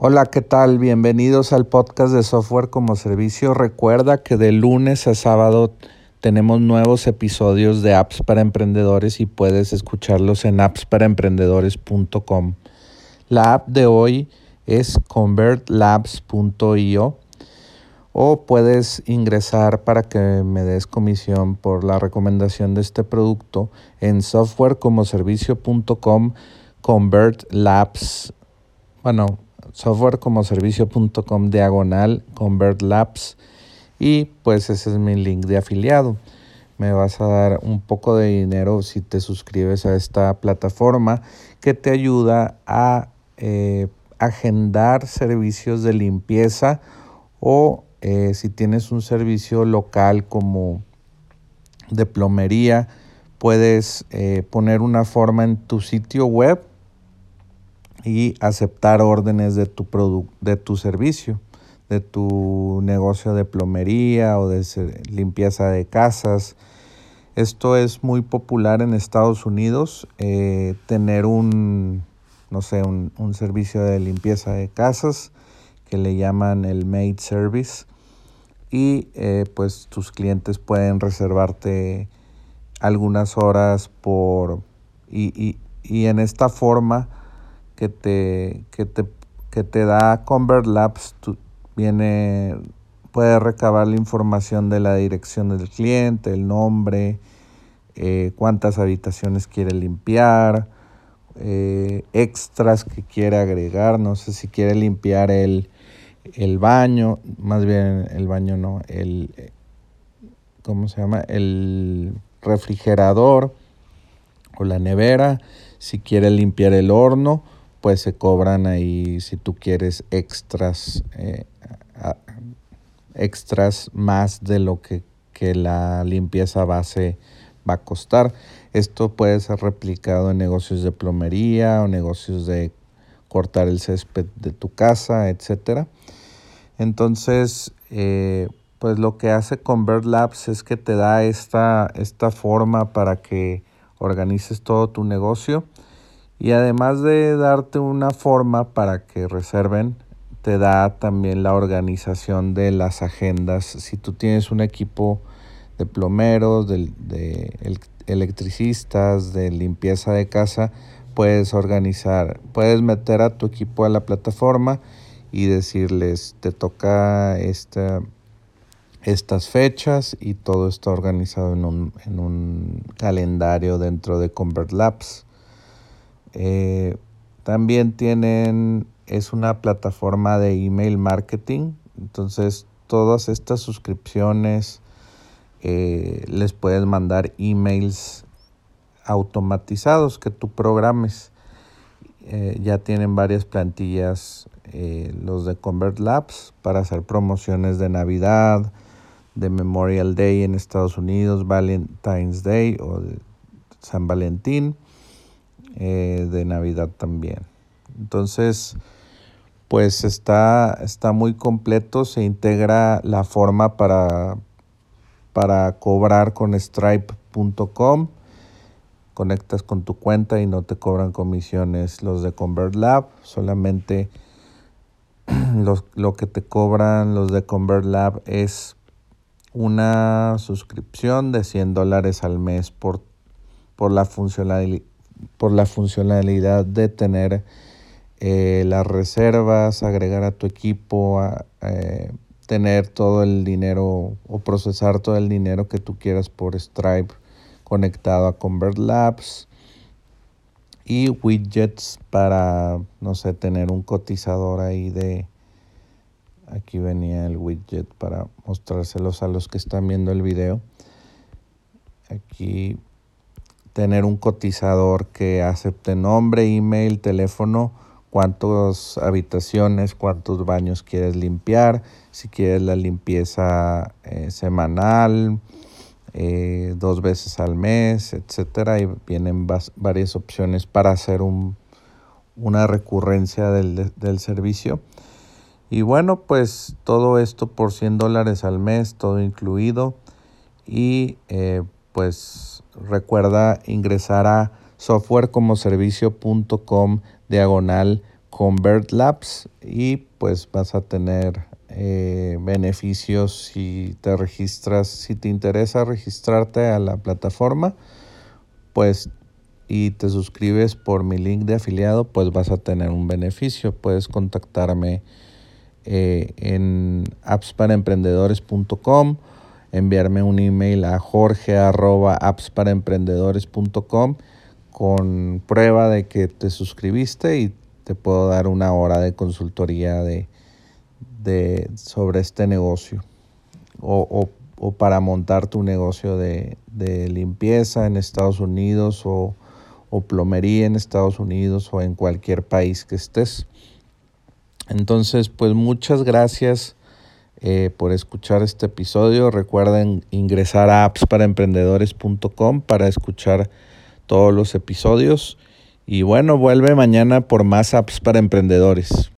Hola, ¿qué tal? Bienvenidos al podcast de Software como Servicio. Recuerda que de lunes a sábado tenemos nuevos episodios de apps para emprendedores y puedes escucharlos en appsparaemprendedores.com. La app de hoy es convertlabs.io o puedes ingresar para que me des comisión por la recomendación de este producto en softwarecomoservicio.com convertlabs. Bueno, softwarecomoservicio.com diagonal convertlabs y pues ese es mi link de afiliado. Me vas a dar un poco de dinero si te suscribes a esta plataforma que te ayuda a eh, agendar servicios de limpieza o eh, si tienes un servicio local como de plomería, puedes eh, poner una forma en tu sitio web y aceptar órdenes de tu, de tu servicio, de tu negocio de plomería o de limpieza de casas. Esto es muy popular en Estados Unidos, eh, tener un, no sé, un, un, servicio de limpieza de casas que le llaman el maid service y eh, pues tus clientes pueden reservarte algunas horas por y, y, y en esta forma que te, que te, que te da Convert Labs, viene, puede recabar la información de la dirección del cliente, el nombre, eh, cuántas habitaciones quiere limpiar, eh, extras que quiere agregar, no sé si quiere limpiar el, el baño, más bien el baño no, el, ¿cómo se llama? El refrigerador o la nevera, si quiere limpiar el horno pues se cobran ahí si tú quieres extras, eh, extras más de lo que, que la limpieza base va a costar. Esto puede ser replicado en negocios de plomería o negocios de cortar el césped de tu casa, etcétera. Entonces, eh, pues lo que hace Convert Labs es que te da esta, esta forma para que organices todo tu negocio y además de darte una forma para que reserven, te da también la organización de las agendas. Si tú tienes un equipo de plomeros, de, electricistas, de limpieza de casa, puedes organizar, puedes meter a tu equipo a la plataforma y decirles, te toca esta, estas fechas y todo está organizado en un, en un calendario dentro de Convert Labs. Eh, también tienen, es una plataforma de email marketing, entonces todas estas suscripciones eh, les puedes mandar emails automatizados que tú programes. Eh, ya tienen varias plantillas los de Convert Labs para hacer promociones de Navidad, de Memorial Day en Estados Unidos, Valentine's Day o San Valentín eh, de Navidad también. Entonces, pues está, está muy completo, se integra la forma para, para cobrar con stripe.com. Conectas con tu cuenta y no te cobran comisiones los de ConvertLab, solamente lo que te cobran los de ConvertLab es una suscripción de 100 dólares al mes por, por la funcionalidad por la funcionalidad de tener eh, las reservas, agregar a tu equipo, eh, tener todo el dinero o procesar todo el dinero que tú quieras por Stripe conectado a Convert Labs y widgets para, no sé, tener un cotizador ahí de... Aquí venía el widget para mostrárselos a los que están viendo el video. Aquí tener un cotizador que acepte nombre, email, teléfono, cuántas habitaciones, cuántos baños quieres limpiar, si quieres la limpieza eh, semanal, eh, dos veces al mes, etcétera, y vienen varias opciones para hacer un, una recurrencia del, del, servicio. Y bueno, pues todo esto por 100 dólares al mes, todo incluido. Y eh, pues recuerda ingresar a softwarecomoservicio.com diagonal Convert Labs y pues vas a tener eh, beneficios si te registras, si te interesa registrarte a la plataforma, pues y te suscribes por mi link de afiliado, pues vas a tener un beneficio. Puedes contactarme eh, en appsparaemprendedores.com, enviarme un email a jorge.appsparaemprendedores.com con prueba de que te suscribiste y te puedo dar una hora de consultoría de, de sobre este negocio o, o, para montar tu negocio de, de limpieza en Estados Unidos o o plomería en Estados Unidos o en cualquier país que estés. Entonces, pues muchas gracias eh, por escuchar este episodio. Recuerden ingresar a appsparaemprendedores.com para escuchar todos los episodios. Y bueno, vuelve mañana por más apps para emprendedores.